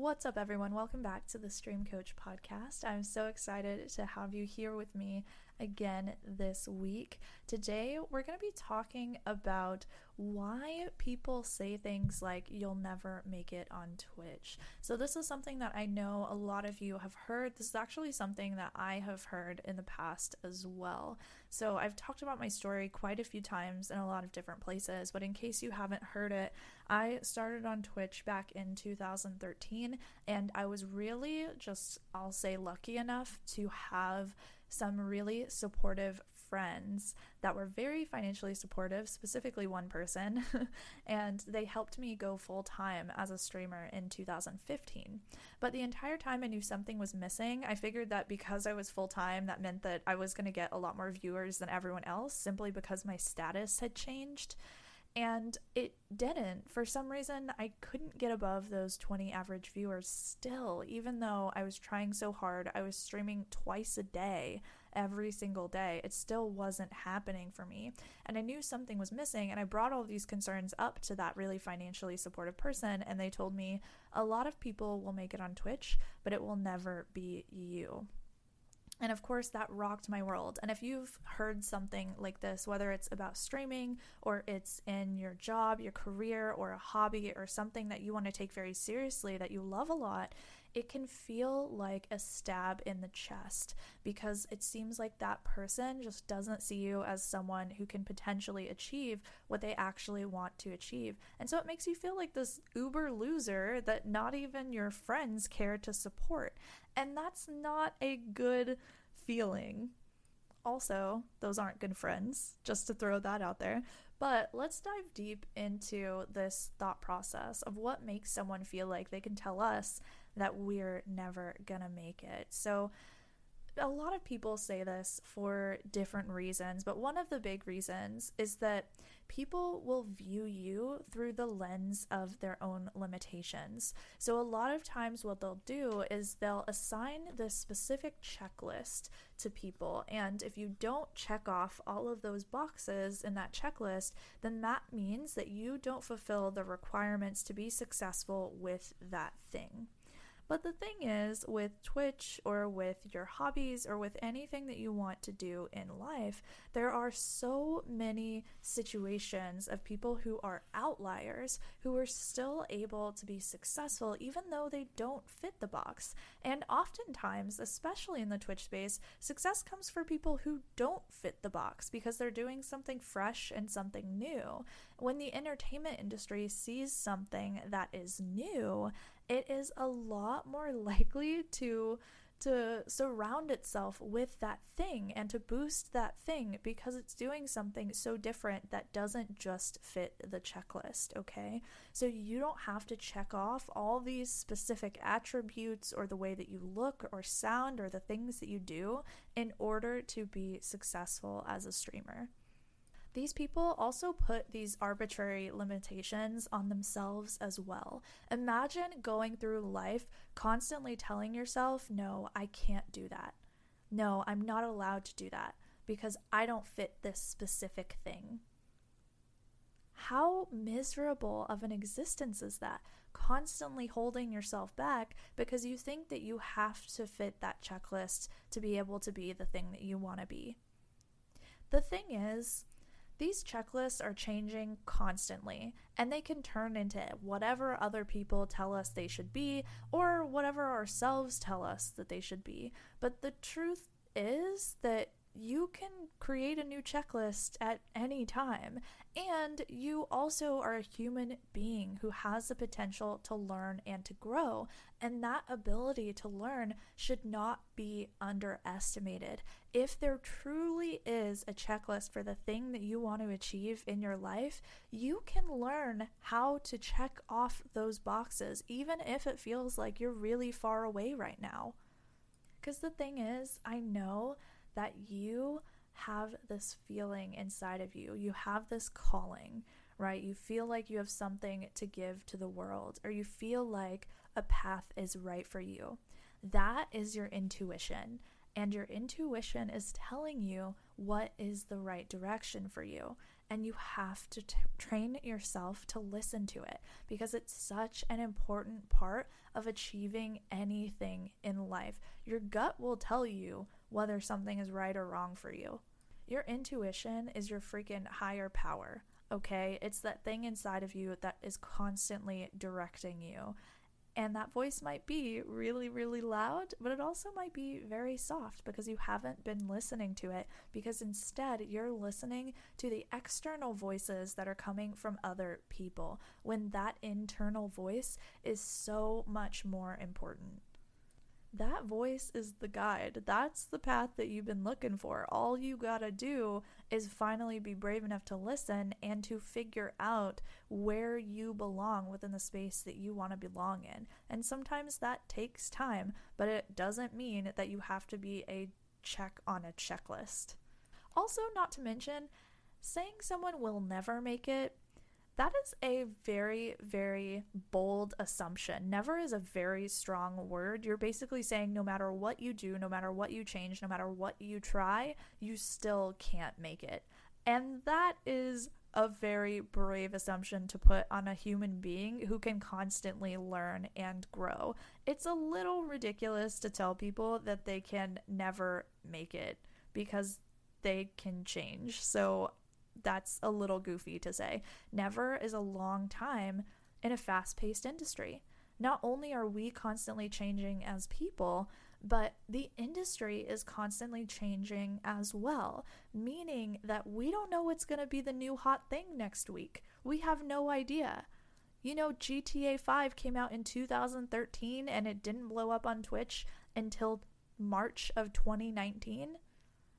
What's up, everyone? Welcome back to the Stream Coach podcast. I'm so excited to have you here with me again this week. Today, we're going to be talking about why people say things like, you'll never make it on Twitch. So, this is something that I know a lot of you have heard. This is actually something that I have heard in the past as well. So, I've talked about my story quite a few times in a lot of different places, but in case you haven't heard it, I started on Twitch back in 2013, and I was really just, I'll say, lucky enough to have some really supportive friends that were very financially supportive, specifically one person, and they helped me go full time as a streamer in 2015. But the entire time I knew something was missing, I figured that because I was full time, that meant that I was going to get a lot more viewers than everyone else simply because my status had changed. And it didn't. For some reason, I couldn't get above those 20 average viewers still, even though I was trying so hard. I was streaming twice a day, every single day. It still wasn't happening for me. And I knew something was missing. And I brought all these concerns up to that really financially supportive person. And they told me a lot of people will make it on Twitch, but it will never be you. And of course, that rocked my world. And if you've heard something like this, whether it's about streaming or it's in your job, your career, or a hobby, or something that you want to take very seriously that you love a lot, it can feel like a stab in the chest because it seems like that person just doesn't see you as someone who can potentially achieve what they actually want to achieve. And so it makes you feel like this uber loser that not even your friends care to support. And that's not a good feeling. Also, those aren't good friends, just to throw that out there. But let's dive deep into this thought process of what makes someone feel like they can tell us that we're never gonna make it. So, a lot of people say this for different reasons, but one of the big reasons is that people will view you through the lens of their own limitations. So, a lot of times, what they'll do is they'll assign this specific checklist to people. And if you don't check off all of those boxes in that checklist, then that means that you don't fulfill the requirements to be successful with that thing. But the thing is, with Twitch or with your hobbies or with anything that you want to do in life, there are so many situations of people who are outliers who are still able to be successful even though they don't fit the box. And oftentimes, especially in the Twitch space, success comes for people who don't fit the box because they're doing something fresh and something new. When the entertainment industry sees something that is new, it is a lot more likely to to surround itself with that thing and to boost that thing because it's doing something so different that doesn't just fit the checklist, okay? So you don't have to check off all these specific attributes or the way that you look or sound or the things that you do in order to be successful as a streamer. These people also put these arbitrary limitations on themselves as well. Imagine going through life constantly telling yourself, no, I can't do that. No, I'm not allowed to do that because I don't fit this specific thing. How miserable of an existence is that? Constantly holding yourself back because you think that you have to fit that checklist to be able to be the thing that you want to be. The thing is, these checklists are changing constantly, and they can turn into whatever other people tell us they should be, or whatever ourselves tell us that they should be. But the truth is that you can create a new checklist at any time. And you also are a human being who has the potential to learn and to grow. And that ability to learn should not be underestimated. If there truly is a checklist for the thing that you want to achieve in your life, you can learn how to check off those boxes, even if it feels like you're really far away right now. Because the thing is, I know that you have this feeling inside of you. You have this calling, right? You feel like you have something to give to the world, or you feel like a path is right for you. That is your intuition. And your intuition is telling you what is the right direction for you. And you have to t- train yourself to listen to it because it's such an important part of achieving anything in life. Your gut will tell you whether something is right or wrong for you. Your intuition is your freaking higher power, okay? It's that thing inside of you that is constantly directing you. And that voice might be really, really loud, but it also might be very soft because you haven't been listening to it. Because instead, you're listening to the external voices that are coming from other people when that internal voice is so much more important that voice is the guide. That's the path that you've been looking for. All you gotta do is finally be brave enough to listen and to figure out where you belong within the space that you want to belong in. And sometimes that takes time, but it doesn't mean that you have to be a check on a checklist. Also, not to mention, saying someone will never make it that is a very, very bold assumption. Never is a very strong word. You're basically saying no matter what you do, no matter what you change, no matter what you try, you still can't make it. And that is a very brave assumption to put on a human being who can constantly learn and grow. It's a little ridiculous to tell people that they can never make it because they can change. So that's a little goofy to say. Never is a long time in a fast paced industry. Not only are we constantly changing as people, but the industry is constantly changing as well, meaning that we don't know what's going to be the new hot thing next week. We have no idea. You know, GTA 5 came out in 2013 and it didn't blow up on Twitch until March of 2019.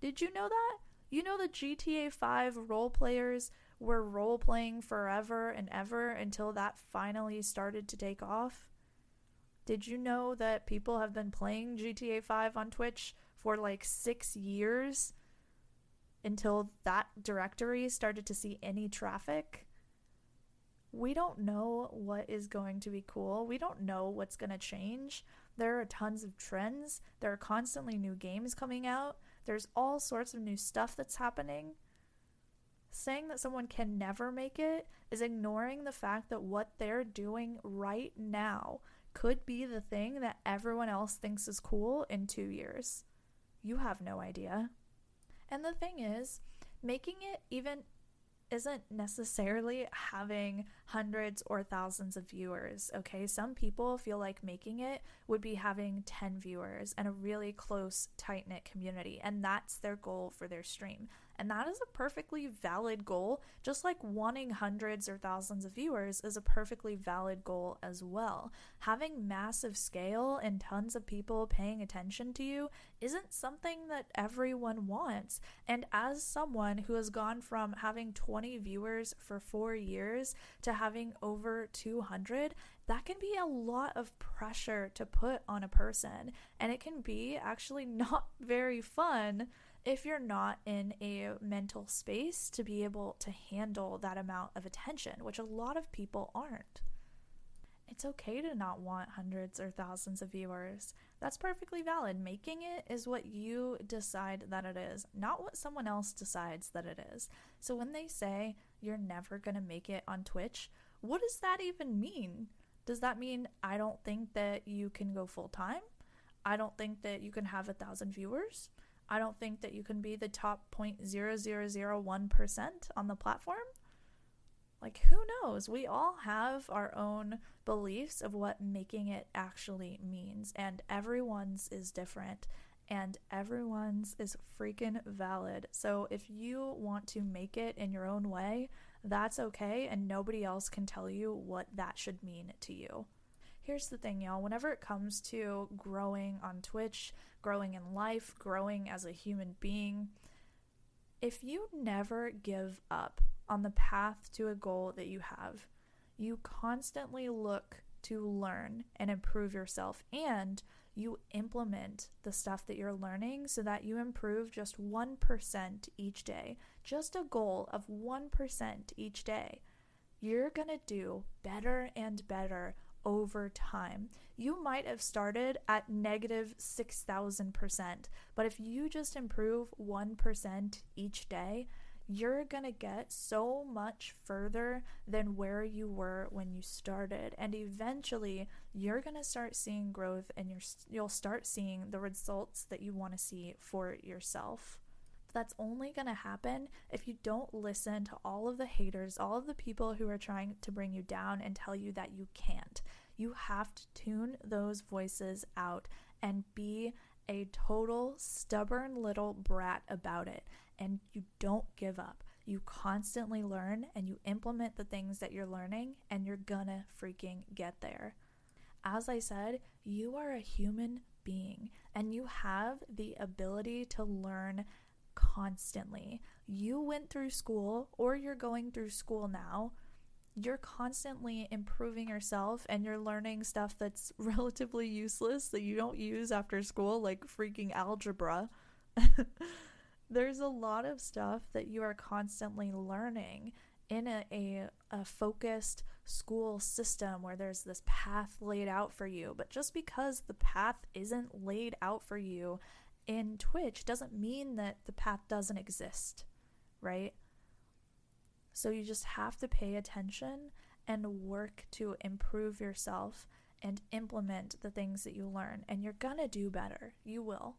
Did you know that? You know, the GTA 5 role players were role playing forever and ever until that finally started to take off? Did you know that people have been playing GTA 5 on Twitch for like six years until that directory started to see any traffic? We don't know what is going to be cool. We don't know what's going to change. There are tons of trends. There are constantly new games coming out. There's all sorts of new stuff that's happening. Saying that someone can never make it is ignoring the fact that what they're doing right now could be the thing that everyone else thinks is cool in two years. You have no idea. And the thing is, making it even isn't necessarily having hundreds or thousands of viewers, okay? Some people feel like making it would be having 10 viewers and a really close, tight knit community, and that's their goal for their stream. And that is a perfectly valid goal, just like wanting hundreds or thousands of viewers is a perfectly valid goal as well. Having massive scale and tons of people paying attention to you isn't something that everyone wants. And as someone who has gone from having 20 viewers for four years to having over 200, that can be a lot of pressure to put on a person. And it can be actually not very fun if you're not in a mental space to be able to handle that amount of attention, which a lot of people aren't. It's okay to not want hundreds or thousands of viewers. That's perfectly valid. Making it is what you decide that it is, not what someone else decides that it is. So when they say you're never going to make it on Twitch, what does that even mean? Does that mean I don't think that you can go full time? I don't think that you can have a thousand viewers? I don't think that you can be the top 0.0001% on the platform. Like, who knows? We all have our own beliefs of what making it actually means, and everyone's is different, and everyone's is freaking valid. So, if you want to make it in your own way, that's okay, and nobody else can tell you what that should mean to you. Here's the thing, y'all. Whenever it comes to growing on Twitch, growing in life, growing as a human being, if you never give up on the path to a goal that you have, you constantly look to learn and improve yourself and you implement the stuff that you're learning so that you improve just 1% each day, just a goal of 1% each day. You're to do better and better over time. You might have started at negative 6,000%, but if you just improve 1% each day, you're going to get so much further than where you were when you started. And eventually, you're going to start seeing growth and you're, you'll start seeing the results that you want to see for yourself. That's only going to happen if you don't listen to all of the haters, all of the people who are trying to bring you down and tell you that you can't. You have to tune those voices out and be a total stubborn little brat about it and you don't give up. You constantly learn and you implement the things that you're learning, and you're gonna freaking get there. As I said, you are a human being and you have the ability to learn constantly. You went through school or you're going through school now. You're constantly improving yourself and you're learning stuff that's relatively useless that you don't use after school, like freaking algebra. there's a lot of stuff that you are constantly learning in a, a, a, focused school system where there's this path laid out for you. But just because the path isn't laid out for you in Twitch doesn't mean that the path doesn't exist, right? So you just have to pay attention and work to improve yourself and implement the things that you learn. And you're gonna do better. You will.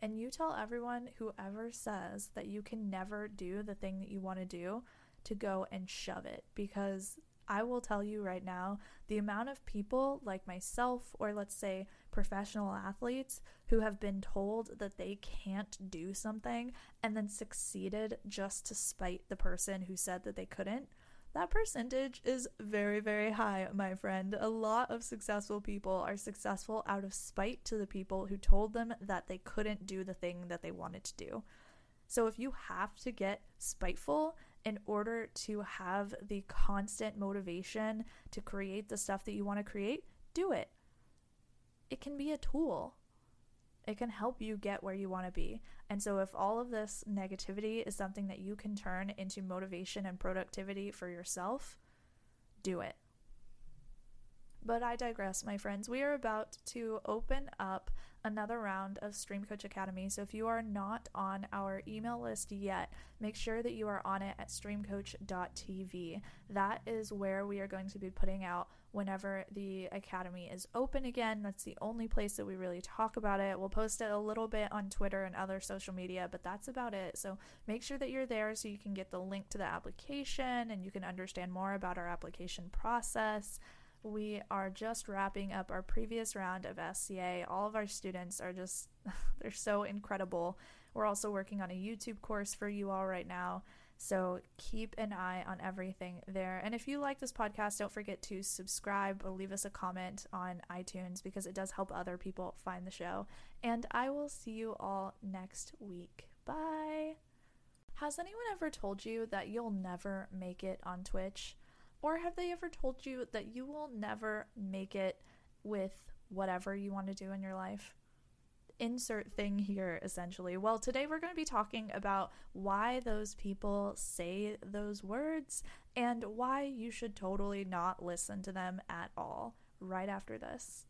And you tell everyone whoever says that you can never do the thing that you want to do to go and shove it because I will tell you right now the amount of people like myself, or let's say professional athletes, who have been told that they can't do something and then succeeded just to spite the person who said that they couldn't that percentage is very, very high, my friend. A lot of successful people are successful out of spite to the people who told them that they couldn't do the thing that they wanted to do. So if you have to get spiteful in order to have the constant motivation to create the stuff that you want to create, do it. It can be a tool. It can help you get where you want to be. And so, if all of this negativity is something that you can turn into motivation and productivity for yourself, do it. But I digress, my friends. We are about to open up another round of Stream Coach Academy. So if you are not on our email list yet, make sure that you are on it at streamcoach.tv. That is where we are going to be putting out whenever the academy is open again. That's the only place that we really talk about it. We'll post it a little bit on Twitter and other social media, but that's about it. So make sure that you're there so you can get the link to the application and you can understand more about our application process. We are just wrapping up our previous round of SCA. All of our students are just, they're so incredible. We're also working on a YouTube course for you all right now. So keep an eye on everything there. And if you like this podcast, don't forget to subscribe or leave us a comment on iTunes because it does help other people find the show. And I will see you all next week. Bye. Has anyone ever told you that you'll never make it on Twitch? Or have they ever told you that you will never make it with whatever you want to do in your life? Insert thing here, essentially. Well, today we're going to be talking about why those people say those words and why you should totally not listen to them at all right after this.